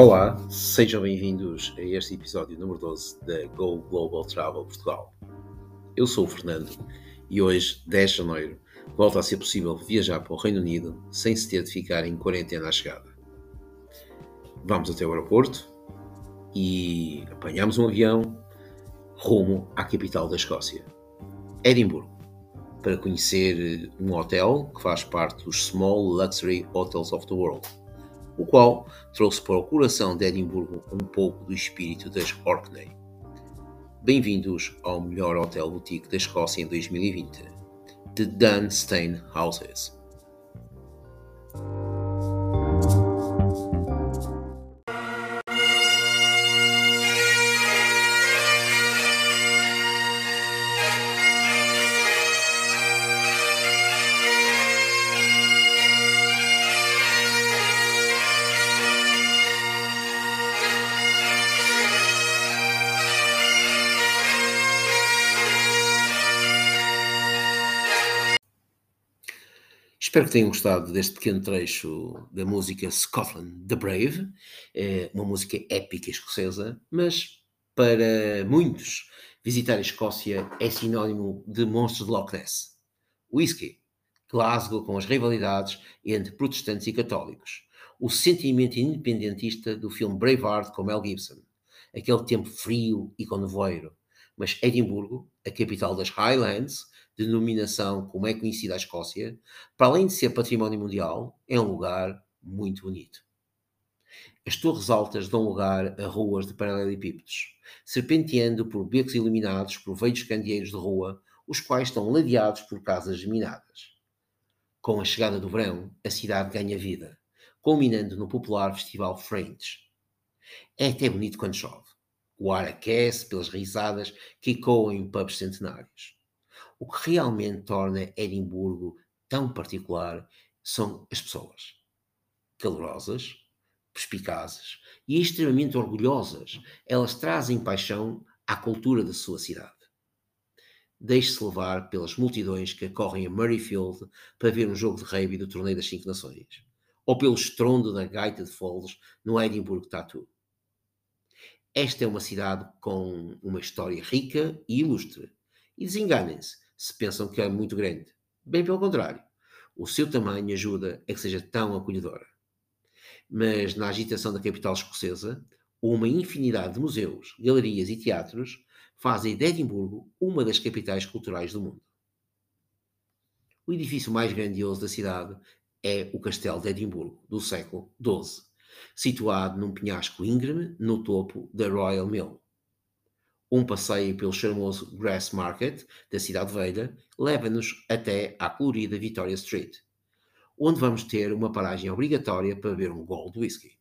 Olá, sejam bem-vindos a este episódio número 12 da Go Global Travel Portugal. Eu sou o Fernando e hoje, 10 de janeiro, volta a ser possível viajar para o Reino Unido sem se ter de ficar em quarentena à chegada. Vamos até o aeroporto e apanhamos um avião rumo à capital da Escócia, Edimburgo, para conhecer um hotel que faz parte dos Small Luxury Hotels of the World o qual trouxe para o coração de Edimburgo um pouco do espírito das Orkney. Bem-vindos ao melhor hotel boutique da Escócia em 2020, The Dunstane Houses. Espero que tenham gostado deste pequeno trecho da música Scotland the Brave, é uma música épica escocesa, mas para muitos visitar a Escócia é sinónimo de monstros de Loch Ness. Whisky, Glasgow com as rivalidades entre protestantes e católicos, o sentimento independentista do filme Braveheart com Mel Gibson, aquele tempo frio e com nevoeiro, mas Edimburgo, a capital das Highlands, denominação como é conhecida a Escócia, para além de ser património mundial, é um lugar muito bonito. As torres altas dão lugar a ruas de paralelepípedos, serpenteando por becos iluminados por velhos candeeiros de rua, os quais estão ladeados por casas geminadas. Com a chegada do verão, a cidade ganha vida, culminando no popular festival Fringe. É até bonito quando chove. O ar aquece pelas risadas que ecoam em pubs centenários. O que realmente torna Edimburgo tão particular são as pessoas. Calorosas, perspicazes e extremamente orgulhosas. Elas trazem paixão à cultura da sua cidade. Deixe-se levar pelas multidões que acorrem a Murrayfield para ver um jogo de rugby do Torneio das Cinco Nações, ou pelo estrondo da gaita de foles no Edinburgh Tattoo. Esta é uma cidade com uma história rica e ilustre. E desenganem-se, se pensam que é muito grande. Bem pelo contrário, o seu tamanho ajuda a que seja tão acolhedora. Mas na agitação da capital escocesa, uma infinidade de museus, galerias e teatros fazem de Edimburgo uma das capitais culturais do mundo. O edifício mais grandioso da cidade é o Castelo de Edimburgo, do século XII, situado num penhasco íngreme no topo da Royal Mill. Um passeio pelo charmoso Grass Market da Cidade Velha leva-nos até à colorida Victoria Street, onde vamos ter uma paragem obrigatória para beber um gol de whisky.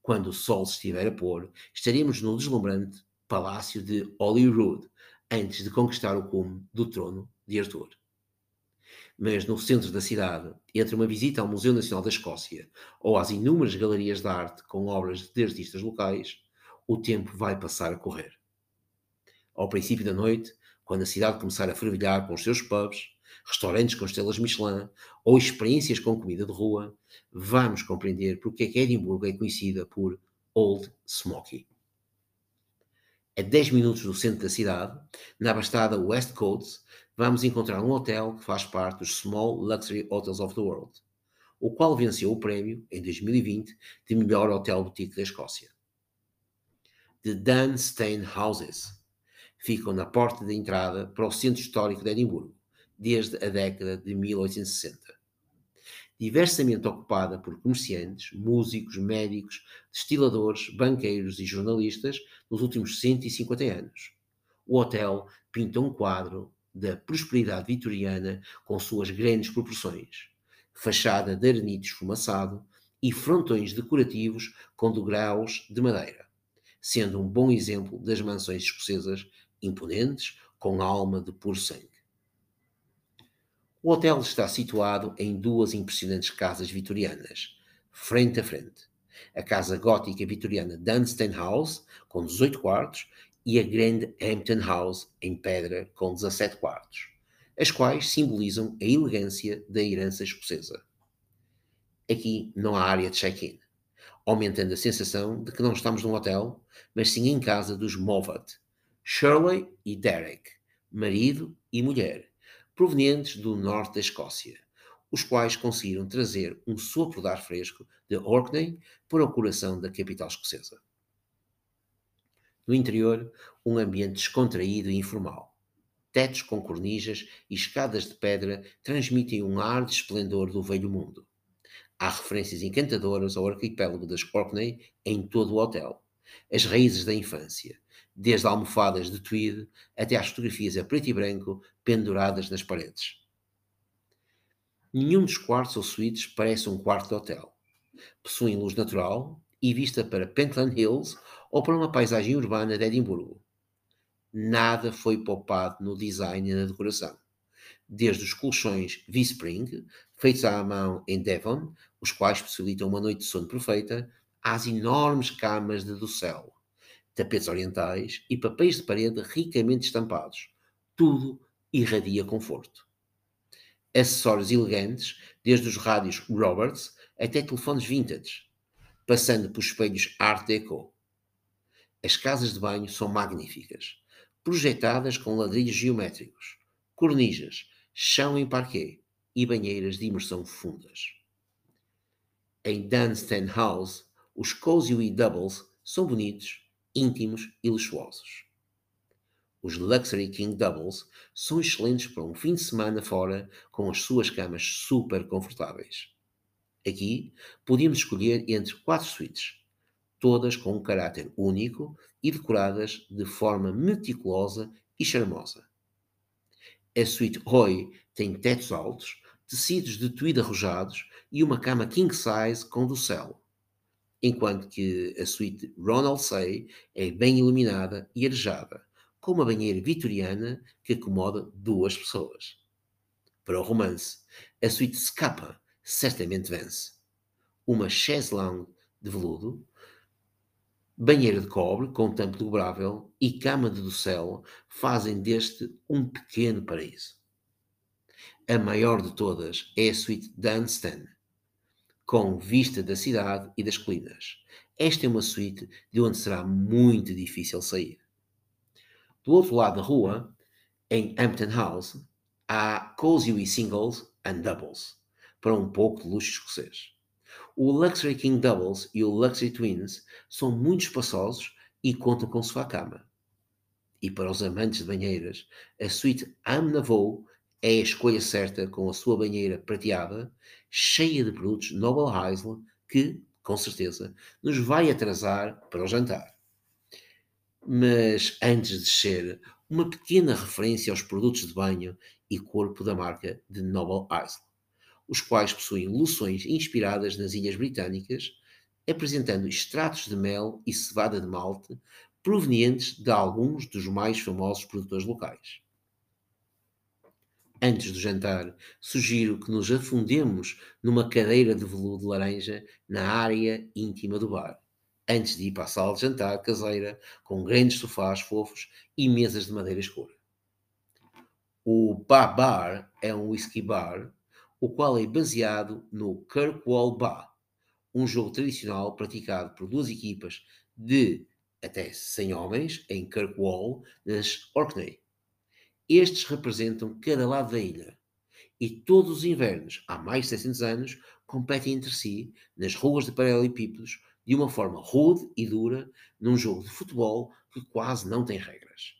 Quando o sol se estiver a pôr, estaremos no deslumbrante Palácio de Holyrood, antes de conquistar o cume do trono de Arthur. Mas no centro da cidade, entre uma visita ao Museu Nacional da Escócia ou às inúmeras galerias de arte com obras de artistas locais, o tempo vai passar a correr ao princípio da noite, quando a cidade começar a fervilhar com os seus pubs, restaurantes com estrelas Michelin ou experiências com comida de rua, vamos compreender porque é que Edimburgo é conhecida por Old Smoky. A 10 minutos do centro da cidade, na abastada West Coast, vamos encontrar um hotel que faz parte dos Small Luxury Hotels of the World, o qual venceu o prémio, em 2020, de melhor hotel boutique da Escócia. The Dunstane Houses ficam na porta de entrada para o centro histórico de Edimburgo, desde a década de 1860. Diversamente ocupada por comerciantes, músicos, médicos, destiladores, banqueiros e jornalistas nos últimos 150 anos. O hotel pinta um quadro da prosperidade vitoriana com suas grandes proporções. Fachada de arenito esfumaçado e frontões decorativos com degraus de madeira, sendo um bom exemplo das mansões escocesas imponentes, com alma de puro sangue. O hotel está situado em duas impressionantes casas vitorianas, frente a frente. A casa gótica vitoriana Dunstane House, com 18 quartos, e a grande Hampton House, em pedra, com 17 quartos, as quais simbolizam a elegância da herança escocesa. Aqui não há área de check-in. aumentando a sensação de que não estamos num hotel, mas sim em casa dos Movat, Shirley e Derek, marido e mulher, provenientes do norte da Escócia, os quais conseguiram trazer um sopro de ar fresco de Orkney para o coração da capital escocesa. No interior, um ambiente descontraído e informal. Tetos com cornijas e escadas de pedra transmitem um ar de esplendor do velho mundo. Há referências encantadoras ao arquipélago das Orkney em todo o hotel. As raízes da infância, desde almofadas de tweed até às fotografias a preto e branco penduradas nas paredes. Nenhum dos quartos ou suítes parece um quarto de hotel. Possuem luz natural e vista para Pentland Hills ou para uma paisagem urbana de Edimburgo. Nada foi poupado no design e na decoração. Desde os colchões V-Spring, feitos à mão em Devon, os quais possibilitam uma noite de sono perfeita, às enormes camas de docel, tapetes orientais e papéis de parede ricamente estampados. Tudo irradia conforto acessórios elegantes, desde os rádios Roberts até telefones vintage, passando por espelhos Art Deco. As casas de banho são magníficas, projetadas com ladrilhos geométricos, cornijas, chão em parquet e banheiras de imersão fundas. Em Dunstan House, os Cozy Wee Doubles são bonitos, íntimos e luxuosos. Os Luxury King Doubles são excelentes para um fim de semana fora com as suas camas super confortáveis. Aqui podíamos escolher entre quatro suítes, todas com um caráter único e decoradas de forma meticulosa e charmosa. A suíte Roy tem tetos altos, tecidos de tweed arrojados e uma cama king size com docel, enquanto que a suíte Ronald Say é bem iluminada e arejada, com uma banheira vitoriana que acomoda duas pessoas. Para o romance, a suíte Scapa certamente vence. Uma chaise longue de veludo, banheira de cobre com tampo dobrável e cama de docel fazem deste um pequeno paraíso. A maior de todas é a suíte Dunstan, com vista da cidade e das colinas. Esta é uma suíte de onde será muito difícil sair. Do outro lado da rua, em Hampton House, há Cozy Singles and Doubles, para um pouco de luxo escocês. O Luxury King Doubles e o Luxury Twins são muito espaçosos e contam com sofá-cama. E para os amantes de banheiras, a suíte Amnavou é a escolha certa com a sua banheira prateada, cheia de produtos Noble Heisel, que, com certeza, nos vai atrasar para o jantar. Mas antes de descer, uma pequena referência aos produtos de banho e corpo da marca de Noble Isle, os quais possuem loções inspiradas nas Ilhas Britânicas, apresentando extratos de mel e cevada de malte provenientes de alguns dos mais famosos produtores locais. Antes do jantar, sugiro que nos afundemos numa cadeira de veludo de laranja na área íntima do bar antes de ir para a sala de jantar caseira, com grandes sofás fofos e mesas de madeira escura. O Ba Bar é um whisky bar, o qual é baseado no Kirkwall Ba, um jogo tradicional praticado por duas equipas de até 100 homens em Kirkwall, nas Orkney. Estes representam cada lado da ilha e todos os invernos, há mais de 600 anos, competem entre si nas ruas de paralelepípedos de uma forma rude e dura num jogo de futebol que quase não tem regras.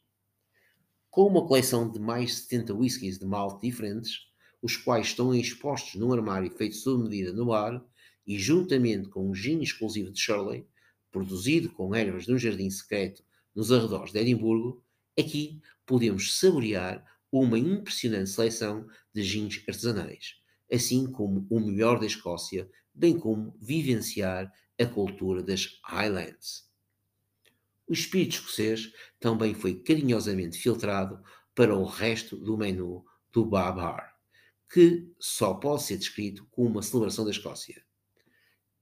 Com uma coleção de mais de 70 whiskies de malte diferentes, os quais estão expostos num armário feito sob medida no bar, e juntamente com um gin exclusivo de Shirley, produzido com ervas de um jardim secreto nos arredores de Edimburgo, aqui podemos saborear uma impressionante seleção de gins artesanais, assim como o melhor da Escócia, bem como vivenciar a cultura das Highlands. O espírito escocês também foi carinhosamente filtrado para o resto do menu do Babar, que só pode ser descrito como uma celebração da Escócia.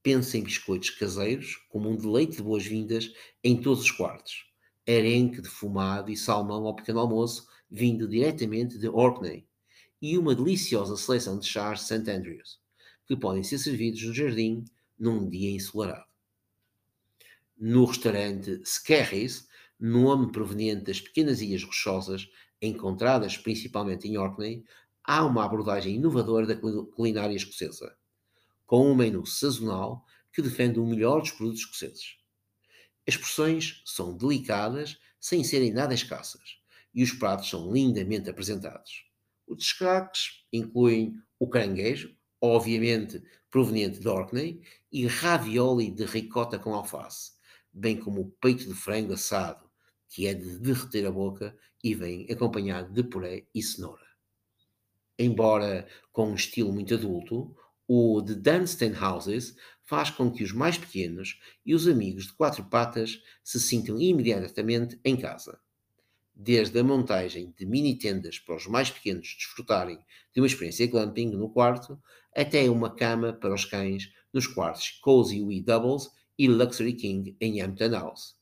Pense em biscoitos caseiros como um deleite de boas-vindas em todos os quartos, arenque defumado e salmão ao pequeno almoço vindo diretamente de Orkney, e uma deliciosa seleção de chás St. Andrews, que podem ser servidos no jardim num dia ensolarado. No restaurante Skerries, nome proveniente das pequenas ilhas rochosas encontradas principalmente em Orkney, há uma abordagem inovadora da culinária escocesa, com um menu sazonal que defende o melhor dos produtos escoceses. As porções são delicadas, sem serem nada escassas, e os pratos são lindamente apresentados. Os destaques incluem o caranguejo, obviamente proveniente de Orkney, e ravioli de ricota com alface, bem como o peito de frango assado, que é de derreter a boca e vem acompanhado de puré e cenoura. Embora com um estilo muito adulto, o The Dunstan Houses faz com que os mais pequenos e os amigos de quatro patas se sintam imediatamente em casa. Desde a montagem de mini tendas para os mais pequenos desfrutarem de uma experiência glamping no quarto, até uma cama para os cães nos quartos Cozy Wee Doubles e Luxury King em Hampton House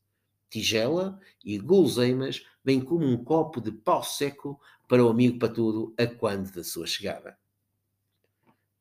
tigela e guloseimas, bem como um copo de pau seco para o amigo patudo a quando da sua chegada.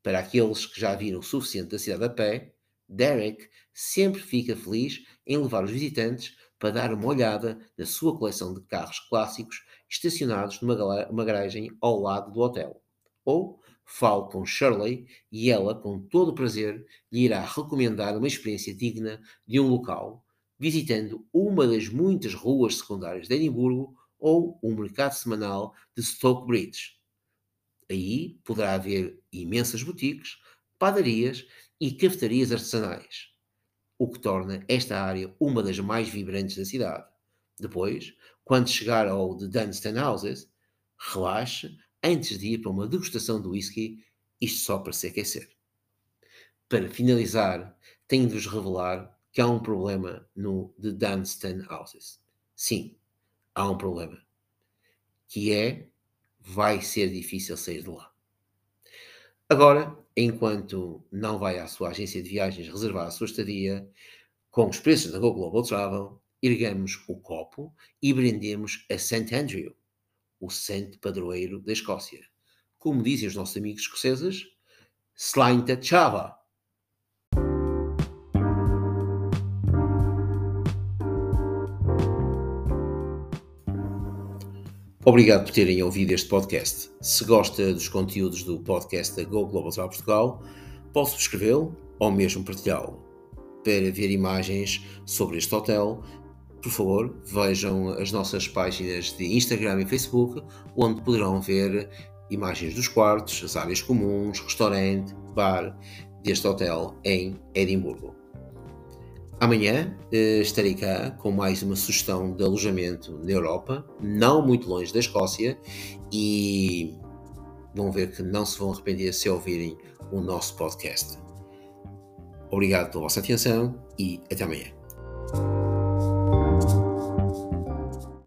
Para aqueles que já viram o suficiente da cidade a pé, Derek sempre fica feliz em levar os visitantes para dar uma olhada na sua coleção de carros clássicos estacionados numa garagem ao lado do hotel. Ou falo com Shirley e ela, com todo o prazer, lhe irá recomendar uma experiência digna de um local visitando uma das muitas ruas secundárias de Edimburgo ou o mercado semanal de Stoke Bridge. Aí poderá haver imensas boutiques, padarias e cafetarias artesanais, o que torna esta área uma das mais vibrantes da cidade. Depois, quando chegar ao The Dunstan Houses, relaxe antes de ir para uma degustação de whisky, isto só para se aquecer. Para finalizar, tenho de vos revelar que há um problema no The Dunstan Houses. Sim, há um problema. Que é, vai ser difícil sair de lá. Agora, enquanto não vai à sua agência de viagens reservar a sua estadia, com os preços da Go Global Travel, ergamos o copo e brindemos a St. Andrew, o santo padroeiro da Escócia. Como dizem os nossos amigos escoceses, Slainte Chava. Obrigado por terem ouvido este podcast. Se gosta dos conteúdos do podcast da Go Global Travel Portugal, pode subscrevê-lo ou mesmo partilhá-lo. Para ver imagens sobre este hotel, por favor, vejam as nossas páginas de Instagram e Facebook, onde poderão ver imagens dos quartos, as áreas comuns, restaurante, bar deste hotel em Edimburgo. Amanhã eh, estarei cá com mais uma sugestão de alojamento na Europa, não muito longe da Escócia, e vão ver que não se vão arrepender se ouvirem o nosso podcast. Obrigado pela vossa atenção e até amanhã.